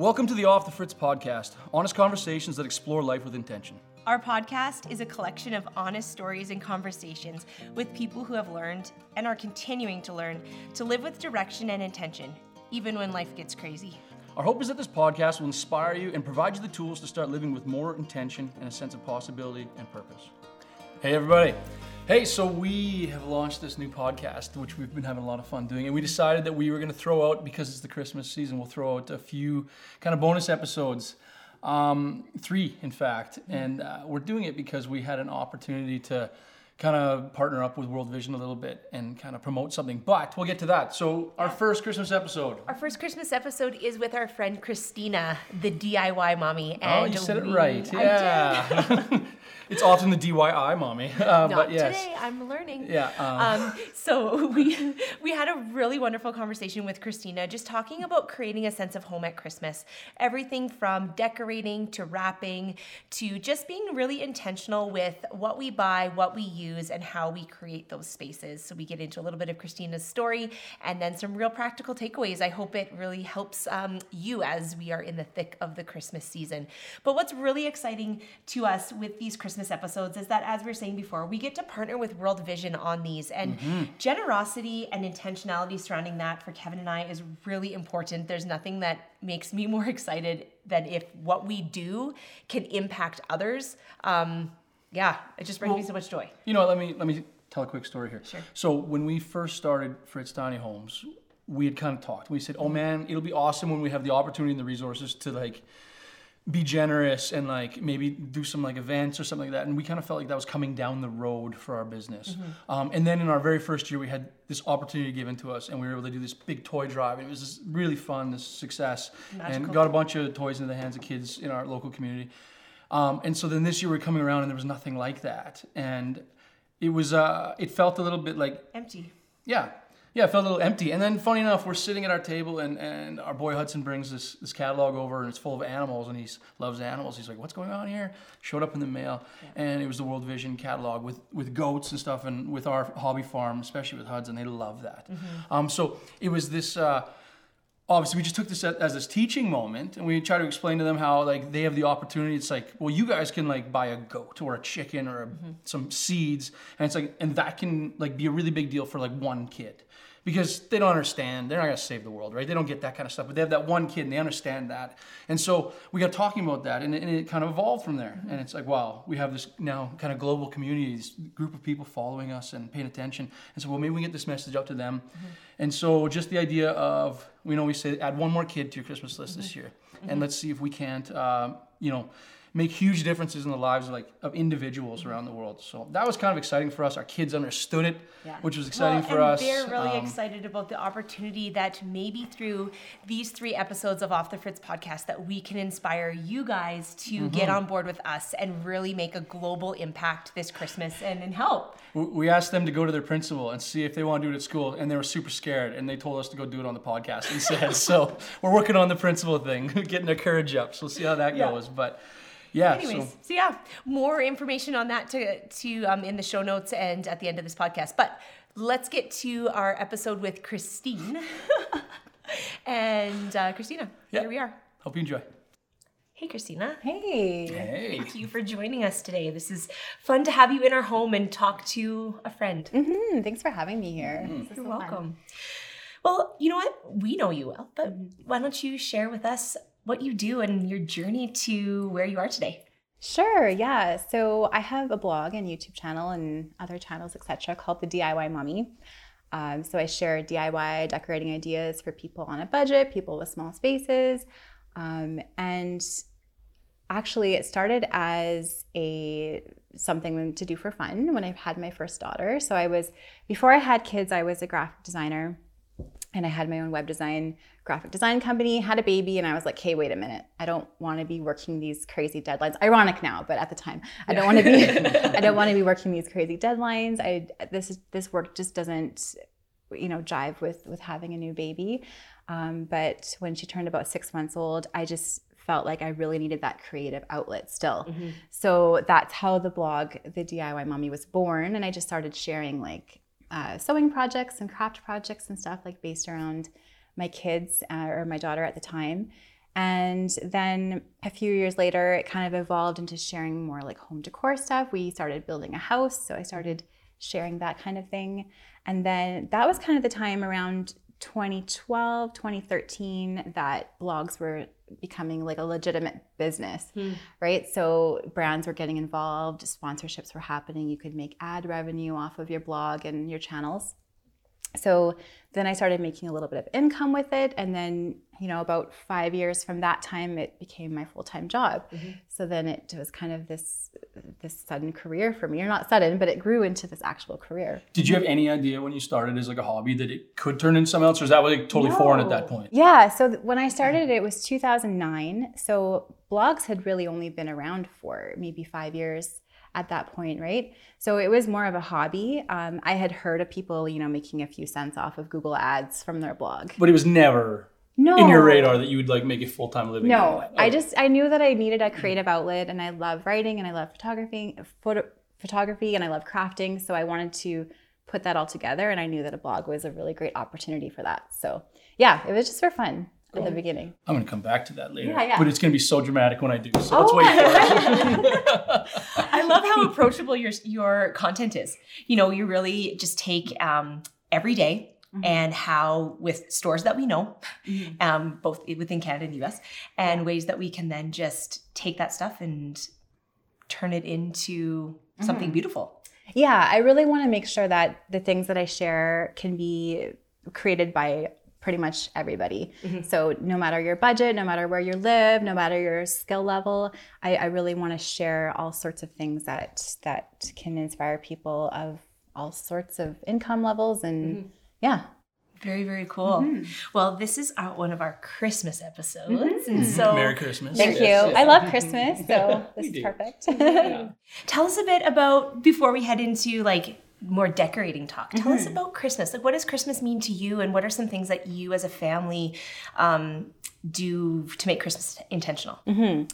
Welcome to the Off the Fritz podcast, honest conversations that explore life with intention. Our podcast is a collection of honest stories and conversations with people who have learned and are continuing to learn to live with direction and intention, even when life gets crazy. Our hope is that this podcast will inspire you and provide you the tools to start living with more intention and a sense of possibility and purpose. Hey, everybody. Hey, so we have launched this new podcast, which we've been having a lot of fun doing, and we decided that we were going to throw out because it's the Christmas season. We'll throw out a few kind of bonus episodes, um, three in fact, and uh, we're doing it because we had an opportunity to kind of partner up with World Vision a little bit and kind of promote something. But we'll get to that. So our first Christmas episode. Our first Christmas episode is with our friend Christina, the DIY mommy. And Oh, you said it right. Yeah. it's often the DIY mommy, uh, Not but yes. today. I'm learning. Yeah. Um, Um, so we we had a really wonderful conversation with Christina, just talking about creating a sense of home at Christmas. Everything from decorating to wrapping to just being really intentional with what we buy, what we use, and how we create those spaces. So we get into a little bit of Christina's story and then some real practical takeaways. I hope it really helps um, you as we are in the thick of the Christmas season. But what's really exciting to us with these Christmas episodes is that, as we were saying before, we get to partner with World Vision on these. And generosity and intentionality surrounding that for Kevin and I is really important. There's nothing that makes me more excited than if what we do can impact others. Um, yeah, it just brings me so much joy. You know, let me let me tell a quick story here. Sure. So when we first started Fritz Tiny Homes, we had kind of talked. We said, "Oh man, it'll be awesome when we have the opportunity and the resources to like be generous and like maybe do some like events or something like that." And we kind of felt like that was coming down the road for our business. Um, and then in our very first year, we had this opportunity given to us, and we were able to do this big toy drive. And it was just really fun, this success, Magical. and got a bunch of toys into the hands of kids in our local community. Um, and so then this year we're coming around and there was nothing like that. And it was, uh, it felt a little bit like, Empty. yeah, yeah, it felt a little empty. And then funny enough, we're sitting at our table and, and our boy Hudson brings this, this catalog over and it's full of animals and he loves animals. He's like, what's going on here? Showed up in the mail and it was the World Vision catalog with, with goats and stuff and with our hobby farm, especially with Hudson, they love that. Um, so it was this, uh, obviously we just took this as this teaching moment and we try to explain to them how like they have the opportunity. It's like well you guys can like buy a goat or a chicken or a, mm-hmm. some seeds and it's like and that can like be a really big deal for like one kid. Because they don't understand. They're not going to save the world right? They don't get that kind of stuff but they have that one kid and they understand that. And so we got talking about that and it, and it kind of evolved from there. Mm-hmm. And it's like wow we have this now kind of global community this group of people following us and paying attention. And so well maybe we get this message out to them. Mm-hmm. And so just the idea of we know we say add one more kid to your Christmas list this year, and let's see if we can't, um, you know, make huge differences in the lives of like of individuals around the world. So that was kind of exciting for us. Our kids understood it, which was exciting Well, for and us. They're really Um, excited about the opportunity that maybe through these three episodes of Off the Fritz podcast that we can inspire you guys to Mm-hmm. get on board with us and really make a global impact this Christmas and, and help. we- we asked them to go to their principal and see if they want to do it at school, and they were super scared, and they told us to go do it on the podcast instead. so we're working on the principal thing, getting their courage up. So we'll see how that Yeah. goes. But yeah, Anyways, so so, yeah, more information on that to to um, in the show notes and at the end of this podcast. But let's get to our episode with Christine. and uh, Christina, Yeah. here we are. hope you enjoy. Hey, Christina. Hey. Hey. Thank you for joining us today. This is fun to have you in our home and talk to a friend. Hmm, thanks for having me here. This is You're so fun. welcome. Well, you know what? We know you well, but why don't you share with us what you do and your journey to where you are today? Sure, yeah. So I have a blog and YouTube channel and other channels, etc., called the DIY Mommy. Um, so I share DIY decorating ideas for people on a budget, people with small spaces, um, and actually it started as a something to do for fun when I had my first daughter. So I was before I had kids, I was a graphic designer and I had my own web design graphic design company, had a baby, and I was like, hey, wait a minute. I don't want to be working these crazy deadlines. Ironic now, but at the time, I don't want to be I don't want to be working these crazy deadlines. I this this work just doesn't you know jive with with having a new baby. Um, but when she turned about six months old, I just felt like I really needed that creative outlet still. So that's how the blog, the DIY Mommy, was born. And I just started sharing like uh, sewing projects and craft projects and stuff like based around my kids uh, or my daughter at the time. And then a few years later, it kind of evolved into sharing more like home decor stuff. We started building a house, so I started sharing that kind of thing. And then that was kind of the time around 2012, 2013 that blogs were becoming like a legitimate business, hmm. right? So brands were getting involved, sponsorships were happening. You could make ad revenue off of your blog and your channels. So then I started making a little bit of income with it. And then, you know, about five years from that time, it became my full time job. Mm-hmm. So then it was kind of this this sudden career for me, or not sudden, but it grew into this actual career. Did you have any idea when you started as like a hobby that it could turn into something else, or is that like totally no. foreign at that point? Yeah. So th- when I started, it was 2009. So blogs had really only been around for maybe five years at that point, right? So it was more of a hobby. Um, I had heard of people, you know, making a few cents off of Google Ads from their blog. But it was never no. in your radar that you would like make a full time living. No, oh. I just I knew that I needed a creative outlet, and I love writing, and I love photography, photo, photography, and I love crafting. So I wanted to put that all together, and I knew that a blog was a really great opportunity for that. So yeah, it was just for fun cool. at the beginning. I'm going to come back to that later. Yeah, yeah. But it's going to be so dramatic when I do. So oh. let's wait for it. I love how approachable your your content is. You know, you really just take um, every day Mm-hmm. and how with stores that we know mm-hmm. um, both within canada and the us and yeah. ways that we can then just take that stuff and turn it into mm-hmm. something beautiful yeah i really want to make sure that the things that i share can be created by pretty much everybody. Mm-hmm. So no matter your budget, no matter where you live, no matter your skill level, I, I really want to share all sorts of things that that can inspire people of all sorts of income levels and mm-hmm. yeah. Very, very cool. Mm-hmm. Well, this is our, one of our Christmas episodes. Mm-hmm. And so Merry Christmas. Thank you. I love Christmas, so this is perfect. yeah. Tell us a bit about before we head into like more decorating talk. Tell mm-hmm. us about Christmas. Like, what does Christmas mean to you, and what are some things that you as a family um, do to make Christmas intentional? Mm-hmm.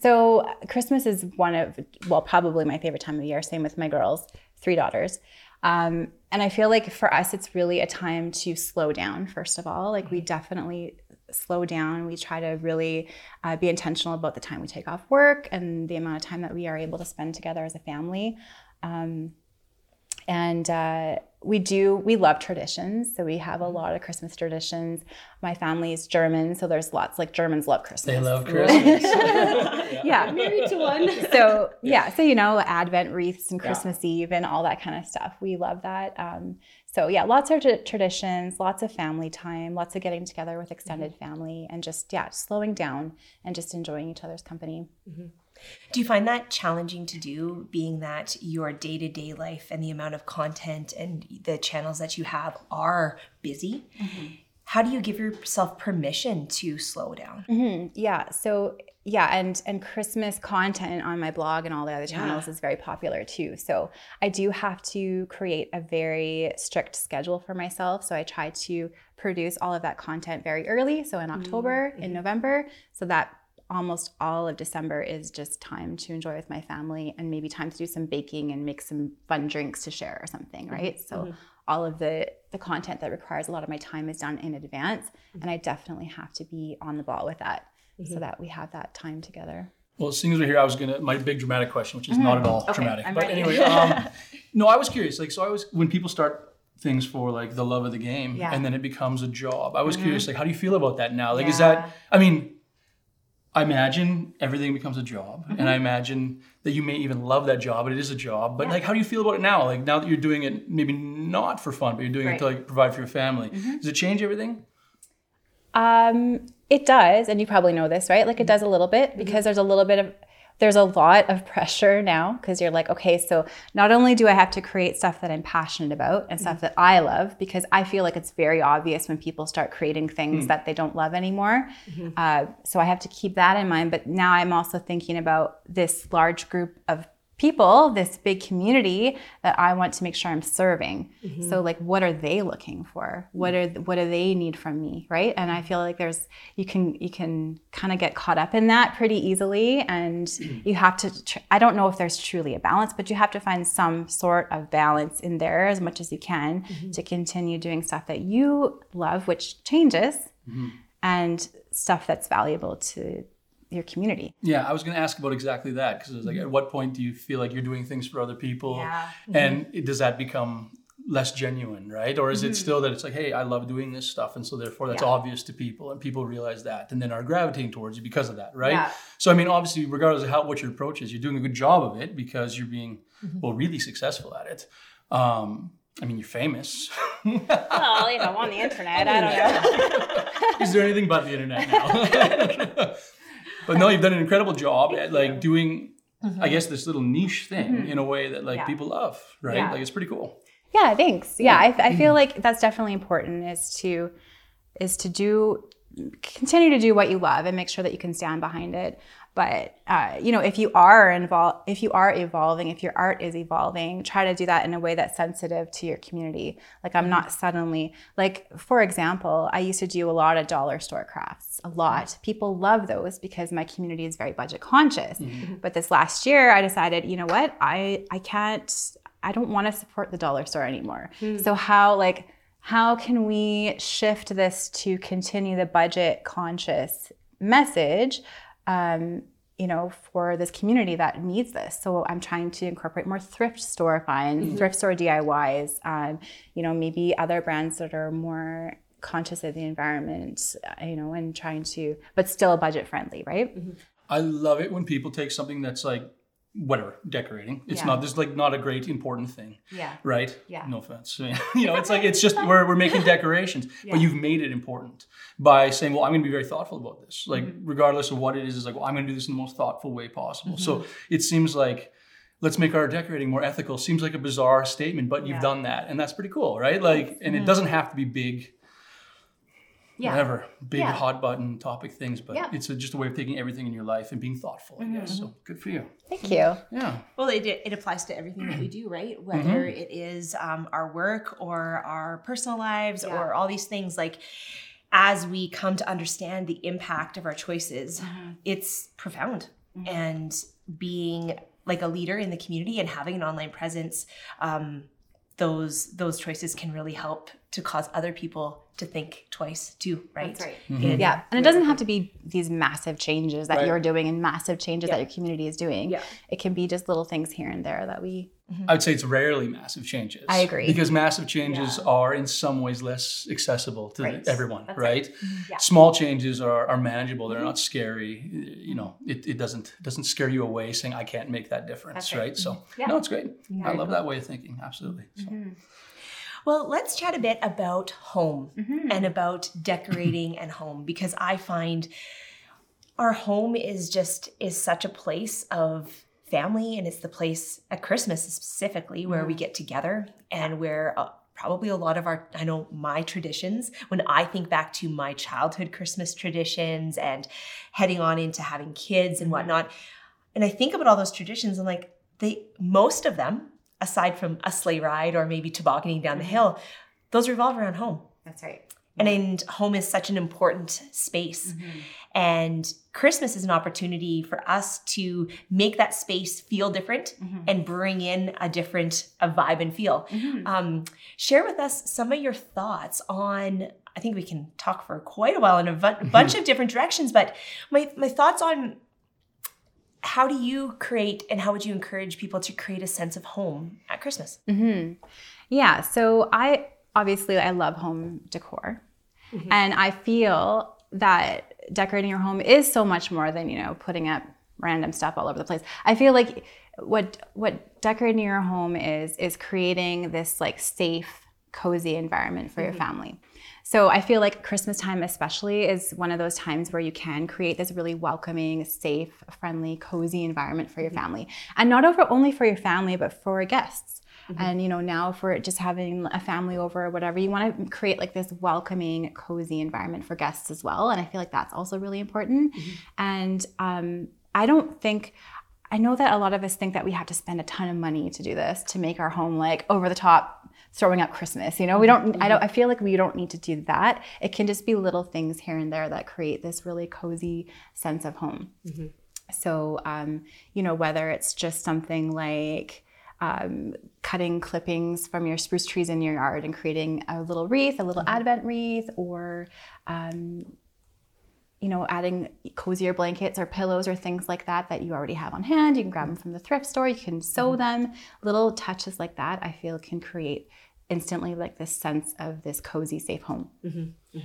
So, Christmas is one of, well, probably my favorite time of year. Same with my girls, three daughters. Um, and I feel like for us, it's really a time to slow down, first of all. Like, we mm-hmm. definitely slow down. We try to really uh, be intentional about the time we take off work and the amount of time that we are able to spend together as a family. Um, and uh, we do we love traditions. So we have a lot of christmas traditions. My family is german so there's lots like germans love christmas. They love christmas. Yeah. yeah married to one. So yeah so you know advent wreaths and christmas yeah. eve and all that kind of stuff. We love that. Um, so yeah lots of t- traditions lots of family time lots of getting together with extended mm-hmm. family and just yeah slowing down and just enjoying each other's company. Mm-hmm. Do you find that challenging to do, being that your day to day life and the amount of content and the channels that you have are busy? Mm-hmm. How do you give yourself permission to slow down? Mm-hmm. Yeah. So yeah, and and Christmas content on my blog and all the other channels yeah. is very popular too. So I do have to create a very strict schedule for myself. So I try to produce all of that content very early. So in October, mm-hmm. in November, so that almost all of December is just time to enjoy with my family and maybe time to do some baking and make some fun drinks to share or something, mm-hmm. right? Mm-hmm. So mm-hmm. all of the the content that requires a lot of my time is done in advance mm-hmm. and I definitely have to be on the ball with that so mm-hmm. that we have that time together. Well, as soon as we're here, I was gonna my big dramatic question, which is not at all okay, dramatic. I'm but ready. anyway, um, no, I was curious. Like, so I was when people start things for like the love of the game, yeah. and then it becomes a job. I was mm-hmm. curious, like, how do you feel about that now? Like, yeah. is that? I mean, I imagine everything becomes a job, mm-hmm. and I imagine that you may even love that job, but it is a job. But yeah. like, how do you feel about it now? Like now that you're doing it, maybe not for fun, but you're doing right. it to like provide for your family. Mm-hmm. Does it change everything? Um, it does, and you probably know this, right? Like it does a little bit mm-hmm. because mm-hmm. there's a little bit of there's a lot of pressure now because you're like, okay, so not only do I have to create stuff that I'm passionate about and stuff mm-hmm. that I love, because I feel like it's very obvious when people start creating things mm-hmm. that they don't love anymore. Mm-hmm. Uh, so I have to keep that in mind. But now I'm also thinking about this large group of people, this big community that I want to make sure I'm serving. Mm-hmm. So like what are they looking for? What are what do they need from me, right? And I feel like there's you can you can kind of get caught up in that pretty easily and mm-hmm. you have to tr- I don't know if there's truly a balance, but you have to find some sort of balance in there as much as you can mm-hmm. to continue doing stuff that you love which changes. Mm-hmm and stuff that's valuable to your community. Yeah, I was going to ask about exactly that because it's like, mm-hmm. at what point do you feel like you're doing things for other people, Yeah. Mm-hmm. and it- does that become less genuine, right? Or is it mm-hmm. still that it's like, hey, I love doing this stuff, and so therefore that's Yeah. obvious to people, and people realize that, and then are gravitating towards you because of that, right? Yeah. So I mean, obviously, regardless of how what your approach is, you're doing a good job of it because you're being well really successful at it. Um, I mean, you're famous. Well, you know, on the internet, I don't know. Is there anything but the internet now? but no, you've done an incredible job at like doing, mm-hmm. I guess, this little niche thing mm-hmm. in a way that like Yeah. people love, right? Yeah. Like it's pretty cool. Yeah, thanks. Yeah, I, I feel mm-hmm. like that's definitely important is to is to do continue to do what you love and make sure that you can stand behind it. But uh, you know, if you are involved, if you are evolving, if your art is evolving, try to do that in a way that's sensitive to your community. Like I'm mm. not suddenly like, for example, I used to do a lot of dollar store crafts, a lot. People love those because my community is very budget conscious. Mm-hmm. Mm-hmm. But this last year, I decided, you know what, I I can't I don't want to support the dollar store anymore. Mm. So how like how can we shift this to continue the budget conscious message um, you know for this community that needs this. So i'm trying to incorporate more thrift store finds thrift store diys um, you know maybe other brands that are more conscious of the environment uh, you know and trying to but still budget friendly right? I love it when people take something that's like whatever decorating. It's Yeah. not this is like not a great important thing, yeah right? Yeah. No offense. I mean, you know, it's like it's just we're we're making decorations, yeah. but you've made it important by saying, well, I'm going to be very thoughtful about this. Like Mm-hmm. regardless of what it is, is like, well, I'm going to do this in the most thoughtful way possible. So it seems like. Let's make our decorating more ethical. Seems like a bizarre statement, but you've Yeah. done that, and that's pretty cool, right? Like, and it doesn't have to be big, yeah whatever, big Yeah. hot button topic things, but Yeah. it's a, just a way of taking everything in your life and being thoughtful, I guess. Mm-hmm. So good for you. thank mm-hmm. you Yeah. Well, it, it applies to everything that we do, right? Mm-hmm. Whether it is um, our work or our personal lives Yeah. or all these things. Like, as we come to understand the impact of our choices, it's profound. And being like a leader in the community and having an online presence, um, those those choices can really help to cause other people to think twice too, right? That's right. Mm-hmm. In- Yeah, and it doesn't have to be these massive changes that Right. you're doing and massive changes Yeah. that your community is doing. Yeah. It can be just little things here and there that we. Mm-hmm. I would say it's rarely massive changes. I agree. Because massive changes are in some ways less accessible to Right. everyone, That's right? Mm-hmm. Yeah. Small changes are, are manageable. They're mm-hmm. not scary. You know, it, it doesn't doesn't scare you away saying I can't make that difference, right. right? So Yeah. no, it's great. I love that way of thinking. Absolutely. So. Well, let's chat a bit about home and about decorating and home because I find our home is just is such a place of family and it's the place at Christmas specifically where we mm-hmm. get together and where uh, probably a lot of our I know my traditions when I think back to my childhood Christmas traditions and heading on into having kids and mm-hmm. whatnot and I think about all those traditions and like they most of them aside from a sleigh ride or maybe tobogganing down the mm-hmm. hill those revolve around home. That's right. And, and home is such an important space. And christmas is an opportunity for us to make that space feel different and bring in a different a vibe and feel. Um, share with us some of your thoughts on i think we can talk for quite a while in a bu- bunch of different directions but my, my thoughts on how do you create and how would you encourage people to create a sense of home at christmas? Hmm Yeah. So I obviously I love home decor, mm-hmm. and I feel that decorating your home is so much more than you know putting up random stuff all over the place. I feel like what what decorating your home is is creating this like safe, cozy environment for your mm-hmm. family. So I feel like Christmas time especially is one of those times where you can create this really welcoming, safe, friendly, cozy environment for your mm-hmm. family. And not over only for your family, but for guests. Mm-hmm. And you know, now for just having a family over or whatever, you want to create like this welcoming, cozy environment for guests as well. And I feel like that's also really important. Mm-hmm. And um, I don't think I know that a lot of us think that we have to spend a ton of money to do this to make our home like over the top throwing up Christmas. You know, we mm-hmm. don't I don't I feel like we don't need to do that. It can just be little things here and there that create this really cozy sense of home. So um, you know, whether it's just something like um, cutting clippings from your spruce trees in your yard and creating a little wreath, a little mm-hmm. advent wreath, or um, you know, adding cozier blankets or pillows or things like that that you already have on hand. You can grab mm-hmm. them from the thrift store, you can sew mm-hmm. them. Little touches like that, I feel, can create instantly like this sense of this cozy, safe home.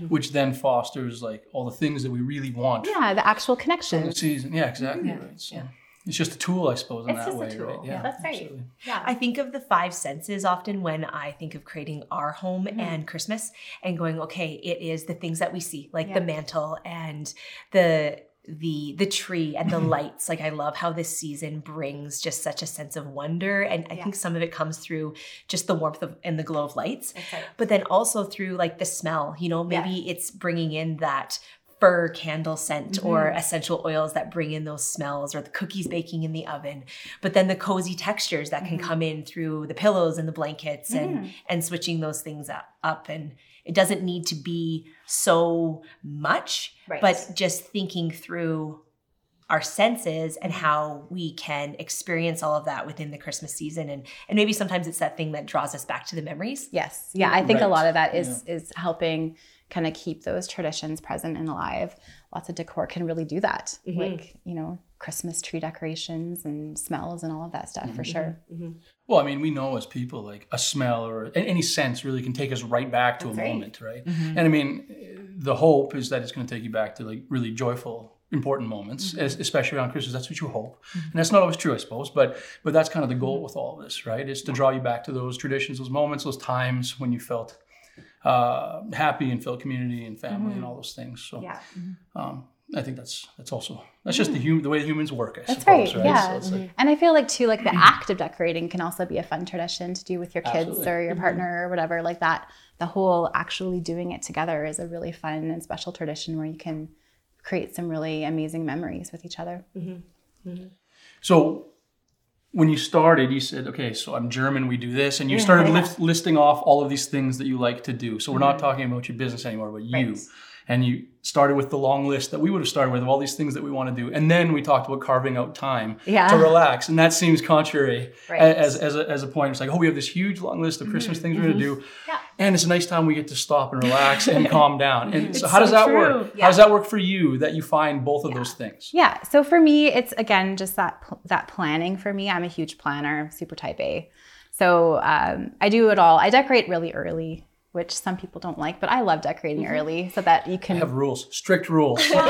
Which then fosters like all the things that we really want Yeah, the actual for the connection. season. Yeah, exactly. Right. So it's just a tool, I suppose, in It's that just a way, tool. right? Yeah, that's right. absolutely. Yeah. I think of the five senses often when I think of creating our home mm-hmm. and Christmas and going, okay, it is the things that we see, like the mantle and the the the tree and the mm-hmm. lights. Like I love how this season brings just such a sense of wonder. And I Yeah. think some of it comes through just the warmth of and the glow of lights. That's right. But then also through like the smell, you know, maybe it's bringing in that fir candle scent or mm-hmm. essential oils that bring in those smells or the cookies baking in the oven. But then the cozy textures that can mm-hmm. come in through the pillows and the blankets and mm-hmm. and switching those things up, up. And it doesn't need to be so much Right. but just thinking through our senses and how we can experience all of that within the christmas season and and maybe sometimes it's that thing that draws us back to the memories Yes. Yeah, I think a lot of that is is helping kind of keep those traditions present and alive. Lots of decor can really do that. Mm-hmm. Like, you know, Christmas tree decorations and smells and all of that stuff for mm-hmm. sure. Mm-hmm. Well, I mean, we know as people, like a smell or any sense really can take us right back to That's a right. moment, right? And I mean, the hope is that it's going to take you back to like really joyful, important moments, mm-hmm. es- especially around Christmas. That's what you hope, mm-hmm. and that's not always true, I suppose. But but that's kind of the goal mm-hmm. with all of this, right? Is to draw you back to those traditions, those moments, those times when you felt uh, happy and felt community and family and all those things. So Yeah. um, I think that's that's also that's just the mm. hum- the way humans work. I That's suppose, right. right? Yeah. So it's like, And I feel like too, like the act of decorating can also be a fun tradition to do with your kids Absolutely. or your partner or whatever, like that. The whole actually doing it together is a really fun and special tradition where you can create some really amazing memories with each other. Mm-hmm. Mm-hmm. So when you started, you said, okay, so I'm German, we do this, and you started list, listing off all of these things that you like to do. So we're not mm-hmm. talking about your business anymore, but you. And you started with the long list that we would have started with of all these things that we want to do. And then we talked about carving out time Yeah. to relax. And that seems contrary Right. as, as, a, as a point. It's like, oh, we have this huge long list of Christmas things we're going to do. Yeah. And it's a nice time we get to stop and relax and calm down. And so, how does that true. work? How does that work for you that you find both of those things? Yeah. So for me, it's again just that that planning. For me, I'm a huge planner, super type A. So um, I do it all. I decorate really early, which some people don't like, but I love decorating mm-hmm. early so that you can. I have rules, strict rules. you know,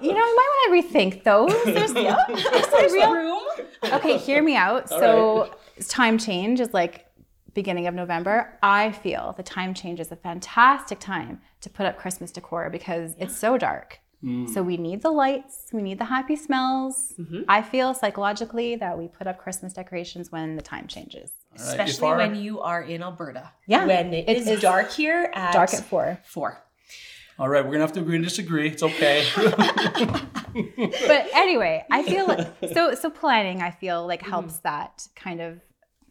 you might want to rethink those. There's, there's some real. room Okay, hear me out. so time change is like beginning of November. I feel the time change is a fantastic time to put up Christmas decor because it's so dark. Mm. So we need the lights, we need the happy smells. Mm-hmm. I feel psychologically that we put up Christmas decorations when the time changes. All right, especially Ifar? when you are in alberta Yeah. when it It is is dark here at Dark at four. four All right, we're gonna have to agree and disagree. It's okay. but anyway, I feel like so so planning I feel like mm-hmm. helps that kind of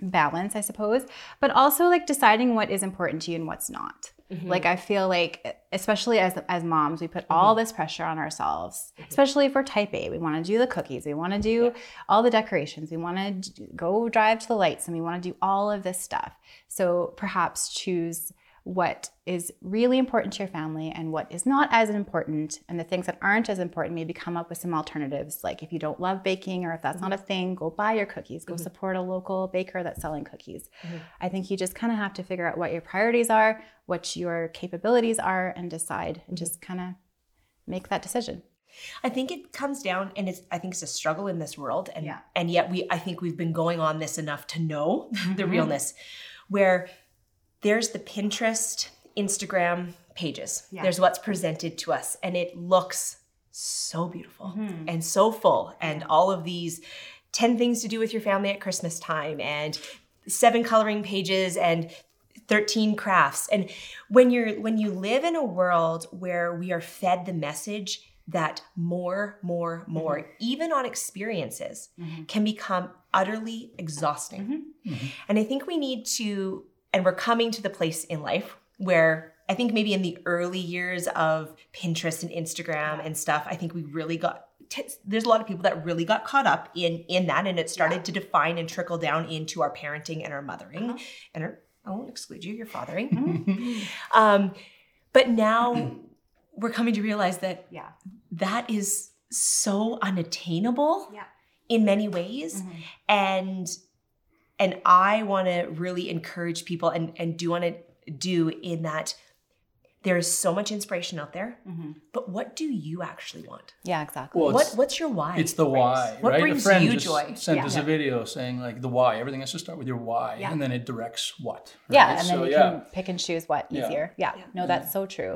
balance, I suppose, but also like deciding what is important to you and what's not. Mm-hmm. Like I feel like especially as as moms, we put all mm-hmm. this pressure on ourselves, especially if we're type A. We want to do the cookies, we want to do all the decorations, we want to go drive to the lights and we want to do all of this stuff. So perhaps choose what is really important to your family and what is not as important and the things that aren't as important maybe come up with some alternatives. Like if you don't love baking or if that's not a mm-hmm. thing go buy your cookies. Go mm-hmm. support a local baker that's selling cookies. Mm-hmm. I think you just kind of have to figure out what your priorities are what your capabilities are and decide and just kind of make that decision. I think it comes down, and it's I think it's a struggle in this world, and Yeah. and yet we I think we've been going on this enough to know the Mm-hmm. realness, where there's the Pinterest, Instagram pages. Yeah. There's what's presented to us, and it looks so beautiful Mm-hmm. and so full, and all of these ten things to do with your family at Christmas time, and seven coloring pages, and 13 crafts and when you're when you live in a world where we are fed the message that more more mm-hmm. more even on experiences mm-hmm. can become utterly exhausting mm-hmm. and i think we need to and we're coming to the place in life where i think maybe in the early years of pinterest and instagram and stuff i think we really got t- there's a lot of people that really got caught up in in that and it started to define and trickle down into our parenting and our mothering and our I won't exclude you, you're fathering. um, but now we're coming to realize that Yeah. that is so unattainable Yeah. in many ways Mhm. and and i want to really encourage people and and do want to do in that there's so much inspiration out there Mhm. but what do you actually want Yeah, exactly. Well, what what's your why It's the why, What right? brings a friend you just joy? sent Yeah. us a video saying like the why. Everything has to start with your why, Yeah. and then it directs what. yeah, right? and then so, you yeah. can pick and choose what Yeah. easier. Yeah, no, that's so true.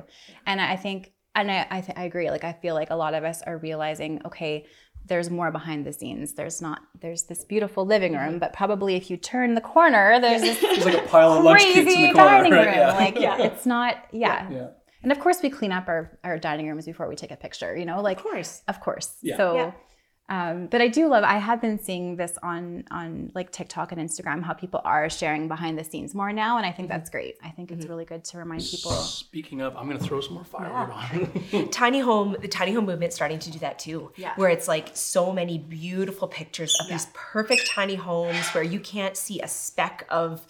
And I think, and I, I, th- I agree. Like, I feel like a lot of us are realizing, okay, there's more behind the scenes. There's not. There's this beautiful living Mm-hmm. room, but probably if you turn the corner, there's this There's like a pile of lunch kits in crazy the corner. dining room. right? Yeah. Like, it's not. Yeah. yeah. And of course, we clean up our, our dining rooms before we take a picture. You know, like of course of course. Yeah. So, Yeah. Um, but I do love. I have been seeing this on on like TikTok and Instagram how people are sharing behind the scenes more now, and I think that's great. I think it's really good to remind people. Speaking of, I'm gonna throw some more firewood on. tiny home the tiny home movement starting to do that too Yeah. where it's like so many beautiful pictures of these perfect tiny homes where you can't see a speck of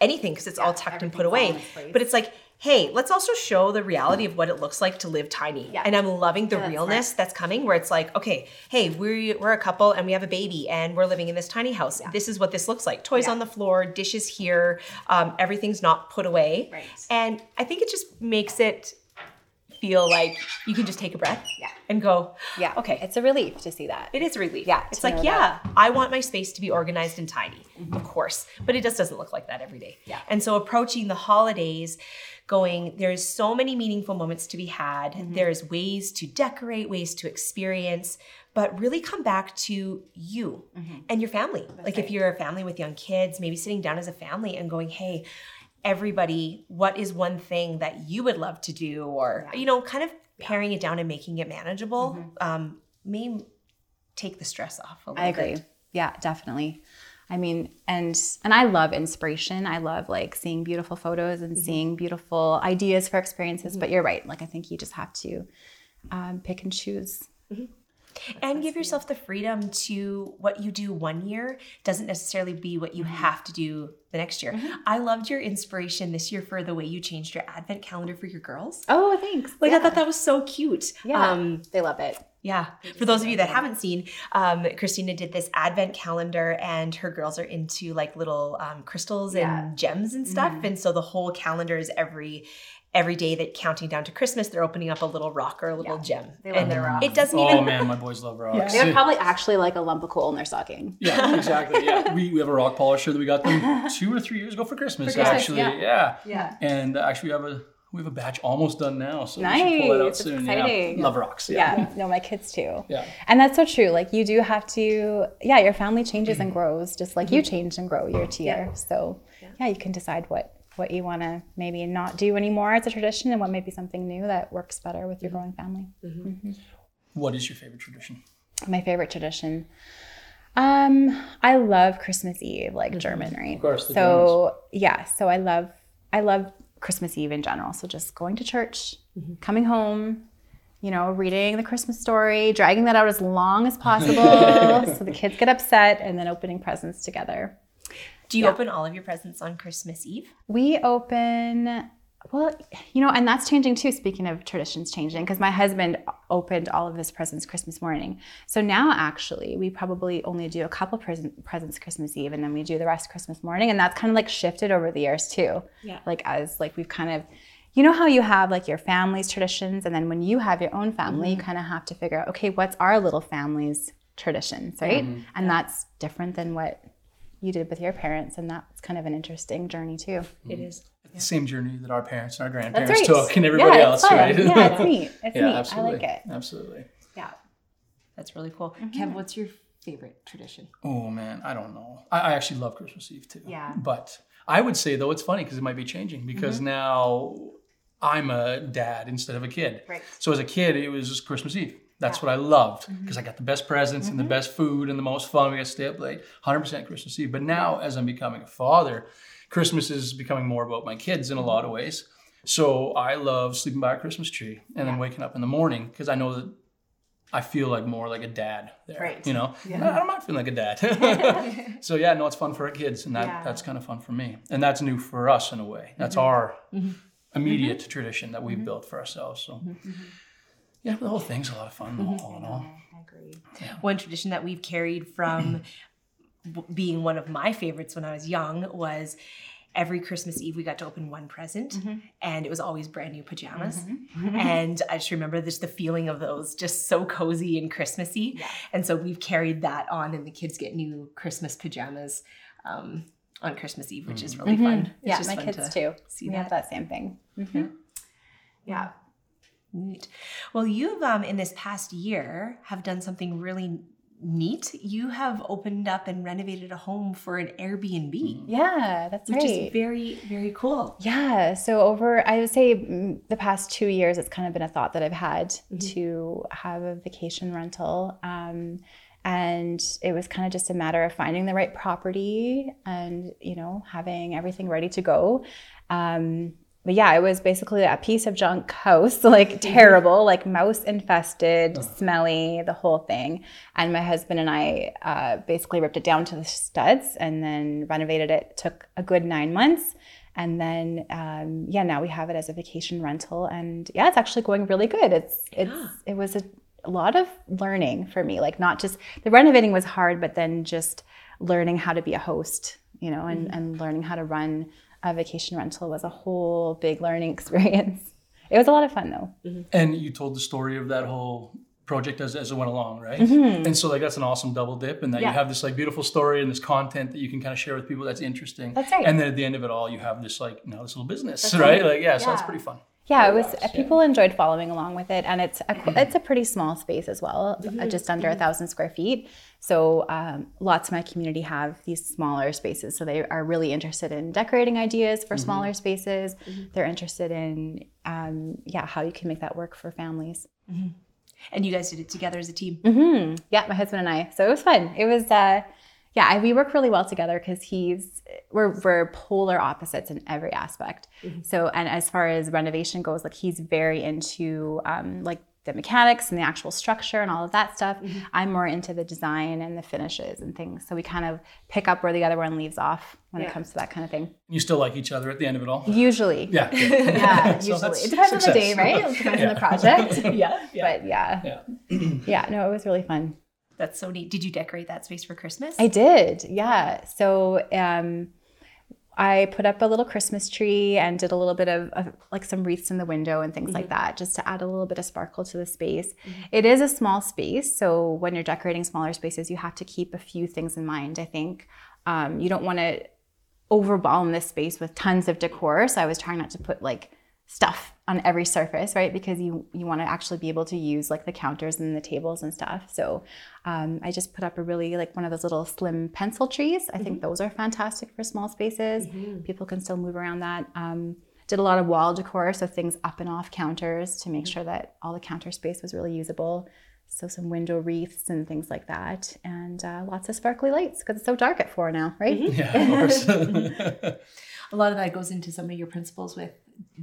anything because it's all tucked and put away in its place. but it's like hey let's also show the reality of what it looks like to live tiny Yeah. and i'm loving the that's realness that's coming where it's like okay hey we're, we're a couple and we have a baby and we're living in this tiny house this is what this looks like toys Yeah. on the floor dishes here um, everything's not put away Right. and i think it just makes it feel like you can just take a breath Yeah. and go, Yeah. okay, It's a relief to see that. it is a relief. Yeah, It's like, yeah, I want my space to be organized and tiny, of mm-hmm. course, but it just doesn't look like that every day. Yeah. And so approaching the holidays, going, there's so many meaningful moments to be had. Mm-hmm. There's ways to decorate, ways to experience, but really come back to you mm-hmm. and your family. like if you're a family with young kids, maybe sitting down as a family and going, hey, everybody, what is one thing that you would love to do? Or, you know, kind of paring it down and making it manageable um, may take the stress off a little I agree. bit. Yeah, definitely. I mean, and and I love inspiration. I love like seeing beautiful photos and seeing beautiful ideas for experiences. But you're right. Like I think you just have to um, pick and choose. And give yourself the freedom to what you do one year doesn't necessarily be what you have to do the next year. I loved your inspiration this year for the way you changed your advent calendar for your girls. Oh, thanks. Like yeah. I thought that was so cute. yeah, Um, they love it. yeah. For those of you that haven't seen, um, Christina did this advent calendar, and her girls are into like little um, crystals Yeah. Mm-hmm. and gems and stuff. And so the whole calendar is every every day that counting down to Christmas, they're opening up a little rock or a little gem. They love and their rocks. It doesn't oh even. man, my boys love rocks. They would probably actually like a lump of coal in their stocking. Yeah, exactly. Yeah, we, we have a rock polisher that we got them two or three years ago for Christmas. Christmas, actually, yeah. yeah. Yeah. And actually, we have a we have a batch almost done now, so we should pull that out it's soon. exciting. Yeah, love rocks. Yeah. no, my kids too. Yeah. And that's so true. Like you do have to, yeah, your family changes and mm-hmm. grows just like you mm-hmm. change and grow year to year. So yeah, you can decide what what you want to maybe not do anymore as a tradition and what may be something new that works better with your mm-hmm. growing family. Mm-hmm. Mm-hmm. What is your favorite tradition? My favorite tradition. Um, I love Christmas Eve, like German, right? Of course, the So yeah, so I love I love Christmas Eve in general. So just going to church, coming home, you know, reading the Christmas story, dragging that out as long as possible so the kids get upset, and then opening presents together. Do you open all of your presents on Christmas Eve? We open, well, you know, and that's changing too. Speaking of traditions changing, because my husband opened all of his presents Christmas morning. So now actually, we probably only do a couple present, presents Christmas Eve, and then we do the rest Christmas morning. And that's kind of like shifted over the years too. Yeah. Like as like we've kind of, you know how you have like your family's traditions, and then when you have your own family, you mm-hmm. kind of have to figure out, okay, what's our little family's traditions, right? And that's different than what you did with your parents, and that's kind of an interesting journey too. It is. The same journey that our parents and our grandparents right. took, and everybody yeah, it's else, fun. right? Yeah, it's neat. It's yeah, neat. absolutely. I like it. Absolutely. Yeah. That's really cool. Mm-hmm. Kev, what's your favorite tradition? Oh man, I don't know. I, I actually love Christmas Eve too. Yeah. But I would say though it's funny because it might be changing because now I'm a dad instead of a kid. Right. So as a kid, it was just Christmas Eve. That's what I loved because mm-hmm. I got the best presents and the mm-hmm. best food and the most fun. We got to stay up late. 100% Christmas Eve. But now, as I'm becoming a father, Christmas is becoming more about my kids in a lot of mm-hmm. ways. So I love sleeping by a Christmas tree and then waking up in the morning because I know that I feel like more like a dad there. Right. You know, I'm not feeling like a dad. so yeah, no, it's fun for our kids, and that Yeah. that's kind of fun for me, and that's new for us in a way. That's our immediate tradition that we've built for ourselves. So, yeah, the whole thing's a lot of fun, mm-hmm. all in all. I agree. One tradition that we've carried from being one of my favorites when I was young was every Christmas Eve we got to open one present mm-hmm. and it was always brand new pajamas. Mm-hmm. And I just remember this the feeling of those just so cozy and Christmassy. And so we've carried that on and the kids get new Christmas pajamas um, on Christmas Eve, which is really fun. It's Yeah, just my fun kids to too. See we that. have that same thing. Mhm. Yeah. Neat. Well, you've um, in this past year have done something really neat. You have opened up and renovated a home for an Airbnb, Yeah, that's which right. is very very cool. Yeah. So over, I would say mm, the past two years, it's kind of been a thought that I've had to have a vacation rental. Um, and it was kind of just a matter of finding the right property and, you know, having everything ready to go. Um, but yeah, it was basically a piece of junk house, like terrible, like mouse infested, smelly, the whole thing. And my husband and I uh, basically ripped it down to the studs and then renovated it. Took a good nine months. And then, um, yeah, now we have it as a vacation rental, and yeah, it's actually going really good. It's it's Yeah. it was a, a lot of learning for me, like not just the renovating was hard, but then just learning how to be a host, you know, and and learning how to run a vacation rental was a whole big learning experience. It was a lot of fun though. And you told the story of that whole project as, as it went along, right? Mm-hmm. And so like that's an awesome double dip and that Yeah. you have this like beautiful story and this content that you can kind of share with people that's interesting. That's right. And then at the end of it all, you have this like, you know, this little business, right? Like, yeah, so that's pretty fun. Yeah, it was. People enjoyed following along with it, and it's a, it's a pretty small space as well, uh, just under a thousand square feet. So um, lots of my community have these smaller spaces, so they are really interested in decorating ideas for smaller spaces. They're interested in um, yeah how you can make that work for families. And you guys did it together as a team. Yeah, my husband and I. So it was fun. It was, uh, yeah, I- we work really well together because he's we're we're polar opposites in every aspect. So, and as far as renovation goes, like he's very into um, like the mechanics and the actual structure and all of that stuff. I'm more into the design and the finishes and things. So we kind of pick up where the other one leaves off when Yeah. it comes to that kind of thing. You still like each other at the end of it all? Usually, Yeah. good. yeah, So usually that's it depends on the day, right? It depends on the project. yeah, yeah. But yeah, Yeah. yeah, no, it was really fun. That's so neat. Did you decorate that space for Christmas? I did, yeah. So um, I put up a little Christmas tree and did a little bit of, of like some wreaths in the window and things like that, just to add a little bit of sparkle to the space. It is a small space, so when you're decorating smaller spaces, you have to keep a few things in mind. I think um, you don't want to overwhelm this space with tons of decor. So I was trying not to put like stuff on every surface, right? Because you you want to actually be able to use like the counters and the tables and stuff. So um, I just put up a really like one of those little slim pencil trees. I think those are fantastic for small spaces. People can still move around that. Um, did a lot of wall decor, so things up and off counters to make sure that all the counter space was really usable. So some window wreaths and things like that, and uh, lots of sparkly lights because it's so dark at four now, right? Yeah, of course. a lot of that goes into some of your principles with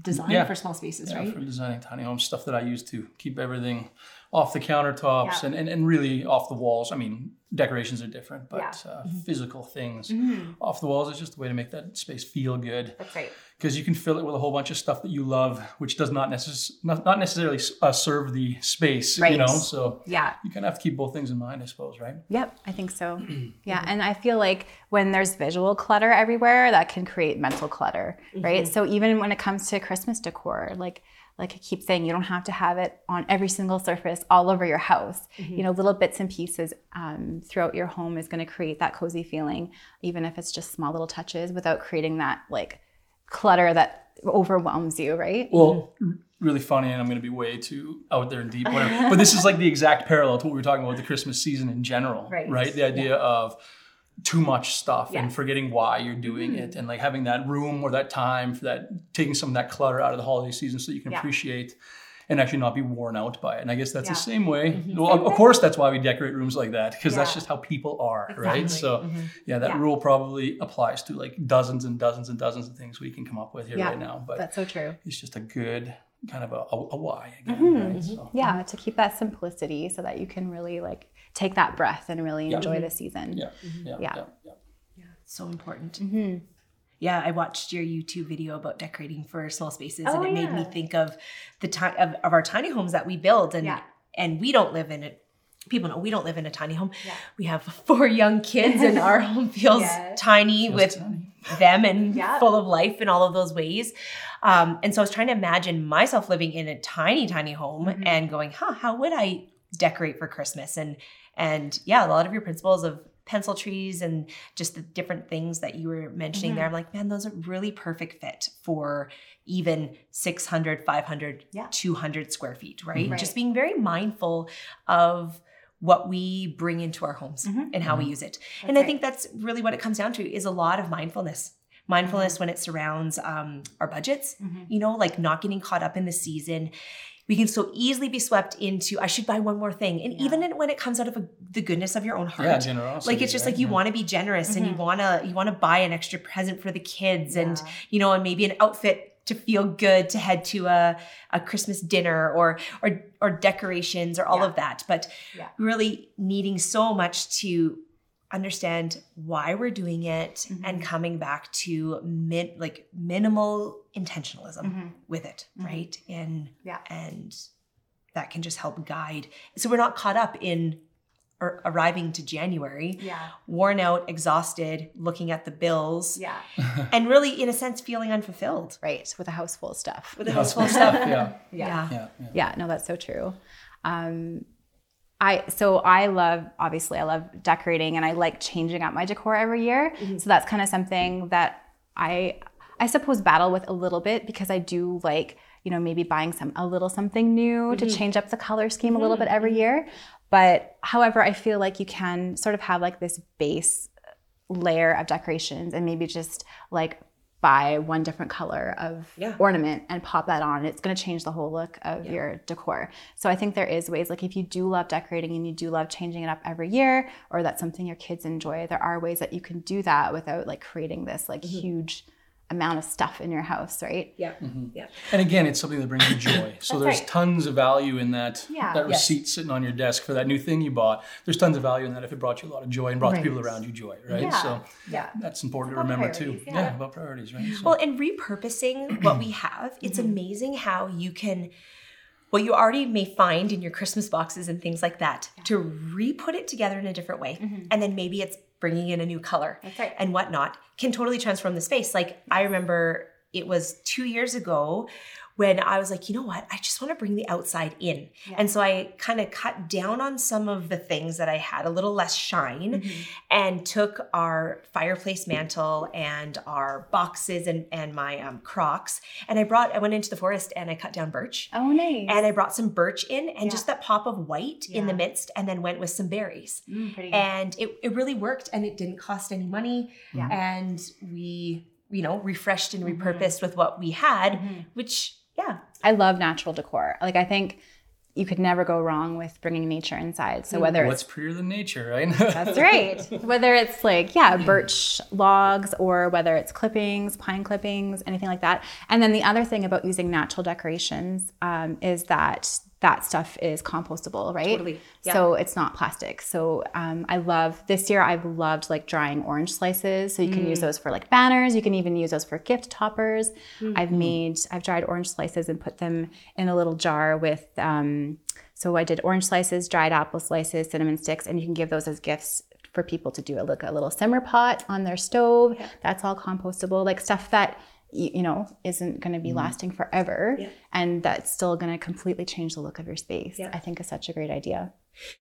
design Yeah. for small spaces, Yeah, right? for designing tiny homes, stuff that I use to keep everything off the countertops Yeah. and, and, and really off the walls. I mean, decorations are different, but Yeah. uh, physical things off the walls is just a way to make that space feel good. That's right. Because you can fill it with a whole bunch of stuff that you love, which does not, necess- not, not necessarily uh, serve the space, right. you know? So Yeah. you kind of have to keep both things in mind, I suppose, right? Yep, I think so. Yeah, and I feel like when there's visual clutter everywhere, that can create mental clutter, right? So even when it comes to Christmas decor, like like I keep saying, you don't have to have it on every single surface all over your house. You know, little bits and pieces um, throughout your home is going to create that cozy feeling, even if it's just small little touches, without creating that like clutter that overwhelms you, right? Well, really funny, and I'm going to be way too out there and deep, whatever. but this is like the exact parallel to what we were talking about with the Christmas season in general, Right. The idea of too much stuff and forgetting why you're doing mm-hmm. it, and like having that room or that time for that, taking some of that clutter out of the holiday season so you can Yeah. appreciate. And actually not be worn out by it. And I guess that's the same way. Mm-hmm. Well, of- course, that's why we decorate rooms like that because that's just how people are, right? Exactly. So, mm-hmm. yeah, that Yeah. rule probably applies to like dozens and dozens and dozens of things we can come up with here Yeah. right now. But That's so true. it's just a good kind of a, a, a why again. Mm-hmm. Right? So, Yeah, to keep that simplicity so that you can really like take that breath and really enjoy the season. yeah, yeah, Yeah. yeah, yeah. So important. Mm-hmm. yeah, I watched your YouTube video about decorating for small spaces, and Oh, it made me think of the time of, of our tiny homes that we build, and Yeah. and we don't live in it. People know we don't live in a tiny home. Yeah. We have four young kids, and our home feels Yes. tiny Feels with tiny. them and Yeah. full of life in all of those ways. Um, and so I was trying to imagine myself living in a tiny, tiny home Mhm. and going, huh, how would I decorate for Christmas? And and yeah, a lot of your principles of pencil trees and just the different things that you were mentioning Mhm. there. I'm like, man, those are really perfect fit for even 600, 500, Yeah. 200 square feet, right? Right. Just being very mindful of what we bring into our homes Mhm. and how we Mhm. use it. That's and I right. think that's really what it comes down to is a lot of mindfulness. Mindfulness when it surrounds um, our budgets, Mhm. you know, like not getting caught up in the season. We can so easily be swept into, I should buy one more thing. And Yeah. even in- when it comes out of a, the goodness of your own heart. Yeah, generosity. like it's just right? like you Yeah. want to be generous and you Mhm. want to you want to buy an extra present for the kids and you know and maybe an outfit to feel good to head to a, a christmas dinner or or or decorations or all Yeah. of that but Yeah. really needing so much to understand why we're doing it Mhm. and coming back to min, like minimal intentionalism Mhm. with it Mhm. right and Yeah. and that can just help guide so we're not caught up in ar- arriving to january Yeah. worn out exhausted looking at the bills Yeah. and really in a sense feeling unfulfilled Right. With a house full of stuff. with a Yeah. house full of stuff Yeah, yeah yeah, yeah. Yeah, no, that's so true. Um, I so I love obviously I love decorating and I like changing up my decor every year. Mm-hmm. So that's kind of something that I I suppose battle with a little bit because I do like you know maybe buying some a little something new to mm-hmm. change up the color scheme a little bit mm-hmm. every year. But however, I feel like you can sort of have like this base layer of decorations and maybe just like buy one different color of Yeah. ornament and pop that on. It's going to change the whole look of your decor. So I think there is ways like if you do love decorating and you do love changing it up every year or that's something your kids enjoy, there are ways that you can do that without like creating this like mm-hmm. huge amount of stuff in your house, right? yeah mm-hmm. yeah And again, it's something that brings you joy. So there's right. tons of value in that Yeah. that Yes. receipt sitting on your desk for that new thing you bought. There's tons of value in that if it brought you a lot of joy and brought the people around you joy, right? Yeah. So Yeah. that's important to remember too. Yeah. yeah. about priorities, right? So, well and repurposing what we have it's mm-hmm. amazing how you can what you already may find in your christmas boxes and things like that to re-put it together in a different way mm-hmm. and then maybe it's bringing in a new color right. and whatnot can totally transform the space like i remember it was two years ago when I was like, you know what? I just want to bring the outside in. Yeah. And so I kind of cut down on some of the things that I had, a little less shine, Mm-hmm. and took our fireplace mantle and our boxes and, and my um, crocks. And I brought, I went into the forest and I cut down birch. Oh, nice. And I brought some birch in and Yeah. just that pop of white in the midst, and then went with some berries Mm, and it, it really worked and it didn't cost any money Yeah. and we you know refreshed and Mhm. repurposed with what we had Mhm. which yeah I love natural decor. Like I think you could never go wrong with bringing nature inside. So whether what's it's prettier than nature, right? That's right. Whether it's like, yeah, birch logs or whether it's clippings, pine clippings, anything like that. And then the other thing about using natural decorations um, is that that stuff is compostable, right? Totally, yeah. So it's not plastic. So um, I love this year. I've loved like drying orange slices. So you can use those for like banners. You can even use those for gift toppers. I've made I've dried orange slices and put them in a little jar with. Um, so I did orange slices, dried apple slices, cinnamon sticks, and you can give those as gifts for people to do a, like a little simmer pot on their stove. That's all compostable, like stuff that you, you know isn't going to be lasting forever, Yeah. and that's still going to completely change the look of your space. Yeah. I think is such a great idea.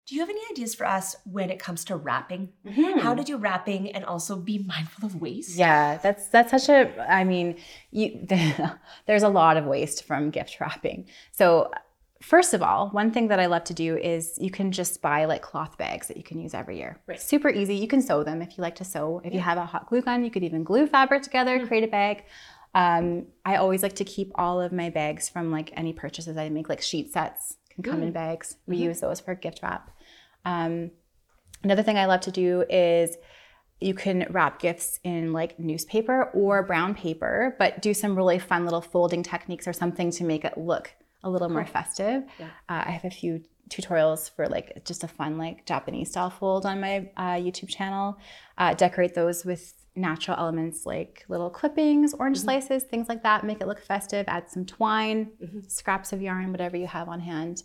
do you have any ideas for us when it comes to wrapping Mm-hmm. how to do wrapping and also be mindful of waste Yeah, that's that's such a. I mean, you, there's a lot of waste from gift wrapping. So, first of all, one thing that I love to do is you can just buy like cloth bags that you can use every year. Right. Super easy. You can sew them if you like to sew. If you have a hot glue gun, you could even glue fabric together, create a bag. Um, I always like to keep all of my bags from like any purchases I make, like sheet sets can come in bags. We use those for gift wrap. Um, another thing I love to do is you can wrap gifts in like newspaper or brown paper, but do some really fun little folding techniques or something to make it look a little more festive. Uh, I have a few tutorials for like just a fun like Japanese style fold on my uh, YouTube channel. Uh, decorate those with natural elements like little clippings, orange slices, things like that. Make it look festive. Add some twine, scraps of yarn, whatever you have on hand.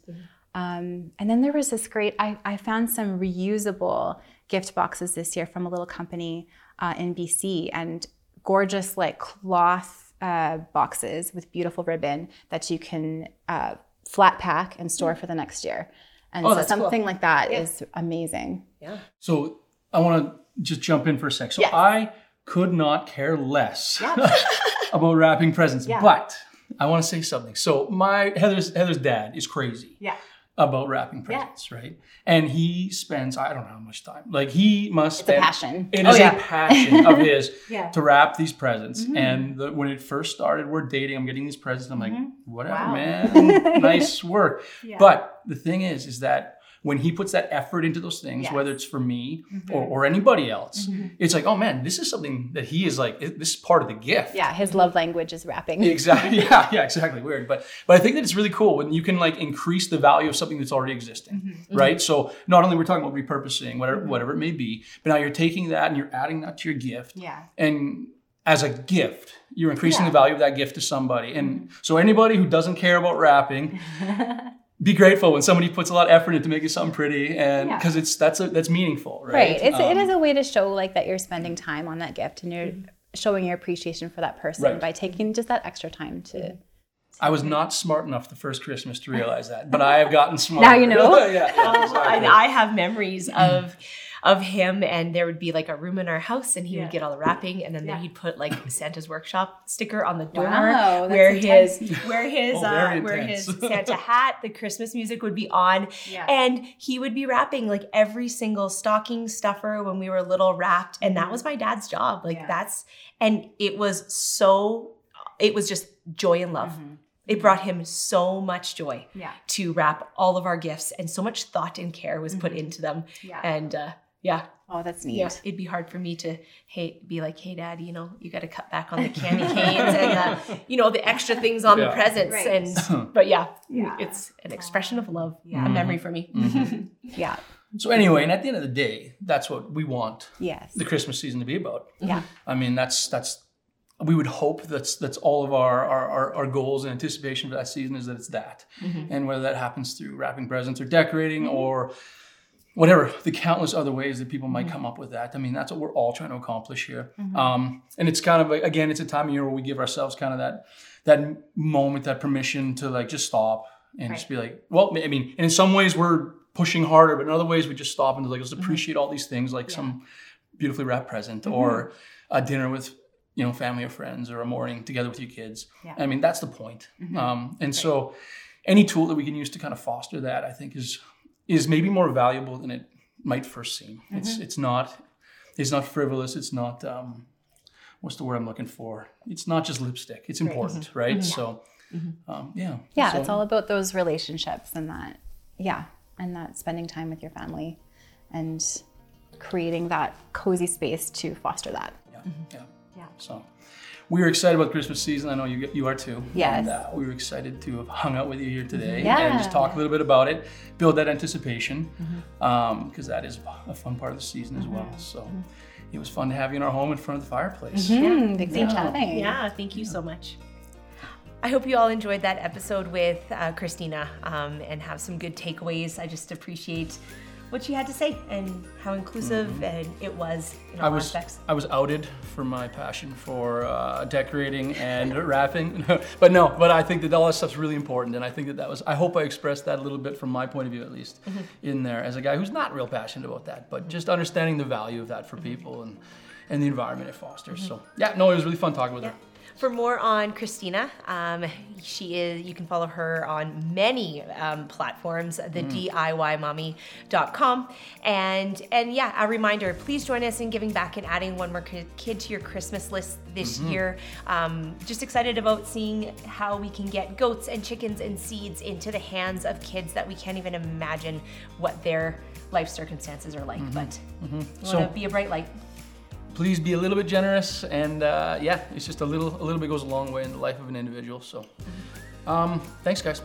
Um, and then there was this great, I, I found some reusable gift boxes this year from a little company uh, in BC and gorgeous like cloth uh, boxes with beautiful ribbon that you can uh, flat pack and store for the next year. And Oh, so that's cool. something like that is amazing. Yeah. So I want to just jump in for a sec. So Yes. I could not care less about wrapping presents, but I want to say something. So my Heather's Heather's dad is crazy. Yeah. About wrapping presents, right? And he spends I don't know how much time. Like he must It's a passion. It Oh, is yeah. a passion of his Yeah. to wrap these presents. Mm-hmm. And the, when it first started, we're dating. I'm getting these presents. I'm like, mm-hmm. whatever, Wow. man. nice work. But the thing is, is that when he puts that effort into those things, Yes. whether it's for me mm-hmm. or, or anybody else, mm-hmm. it's like, oh man, this is something that he is like. This is part of the gift. Yeah, his love language is wrapping. Exactly. Yeah. Yeah. Exactly. Weird, but but I think that it's really cool when you can like increase the value of something that's already existing, mm-hmm. right? So not only we're talking about repurposing, whatever whatever it may be, but now you're taking that and you're adding that to your gift, Yeah. and as a gift, you're increasing Yeah. the value of that gift to somebody. And so anybody who doesn't care about wrapping. Be grateful when somebody puts a lot of effort into making something pretty, and Yeah. because it's that's a, that's meaningful, right? Right. It's, Um, is a way to show like that you're spending time on that gift and you're showing your appreciation for that person Right. by taking just that extra time to. I was not smart enough the first Christmas to realize that, but I have gotten smart. Now you know. yeah, yeah, exactly. And I have memories of of him and there would be like a room in our house and he would get all the wrapping and then Yeah. he'd put like Santa's workshop sticker on the door Wow, where his where his Oh, uh, where his. Santa hat, the Christmas music would be on Yeah. and he would be wrapping like every single stocking stuffer when we were little wrapped and that was my dad's job. Like Yeah. that's and it was so it was just joy and love. It brought him so much joy Yeah. to wrap all of our gifts and so much thought and care was put into them Yeah. and uh yeah Oh, that's neat. yeah it'd be hard for me to hey be like hey dad you know you got to cut back on the candy canes and uh, you know the extra things on the presents Right. and but yeah, Yeah. it's an expression of love Yeah. a memory for me mm-hmm. Yeah. So anyway, and at the end of the day, that's what we want Yes. the Christmas season to be about. Yeah. Mm-hmm. I mean, that's that's we would hope that's that's all of our our, our, our goals and anticipation for that season is that it's that, mm-hmm. and whether that happens through wrapping presents or decorating or whatever the countless other ways that people might mm-hmm. come up with that. I mean, that's what we're all trying to accomplish here. Mm-hmm. Um, and it's kind of a, again, it's a time of year where we give ourselves kind of that that moment, that permission to like just stop and just be like, well, I mean, and in some ways we're pushing harder, but in other ways we just stop and like let's mm-hmm. appreciate all these things, like some beautifully wrapped present or a dinner with you know family or friends or a morning together with your kids. Yeah. I mean, that's the point. Um, and so, any tool that we can use to kind of foster that, I think, is is maybe more valuable than it might first seem. It's mm-hmm. it's not it's not frivolous. It's not um, what's the word I'm looking for? It's not just lipstick. It's important, mm-hmm. right? Mm-hmm. So, um, yeah. Yeah. So- it's all about those relationships and that, yeah, and that spending time with your family and creating that cozy space to foster that. Yeah, yeah. Yeah. So we were excited about Christmas season. I know you you are too. Yes. And uh, we were excited to have hung out with you here today Yeah. and just talk a little bit about it, build that anticipation, because that is a fun part of the season as well. So it was fun to have you in our home in front of the fireplace. Mm, thanks for chatting. yeah thank you so much I hope you all enjoyed that episode with uh, Christina um, and have some good takeaways. I just appreciate what she had to say and how inclusive and it was in Mm-hmm. I all was aspects. I was outed for my passion for uh, decorating and wrapping, but no. But I think that all that stuff's really important, and I think that that was. I hope I expressed that a little bit from my point of view, at least, in there as a guy who's not real passionate about that, but just understanding the value of that for people and and the environment it fosters. So yeah, no, it was really fun talking with her. For more on Christina, um, she is. You can follow her on many um, platforms. The DIYmommy.com, and and yeah, a reminder: please join us in giving back and adding one more kid to your Christmas list this year. Um, just excited about seeing how we can get goats and chickens and seeds into the hands of kids that we can't even imagine what their life circumstances are like. But we want to So- be a bright light. Please be a little bit generous, and uh, yeah, it's just a little a little bit goes a long way in the life of an individual. So, um, thanks, guys.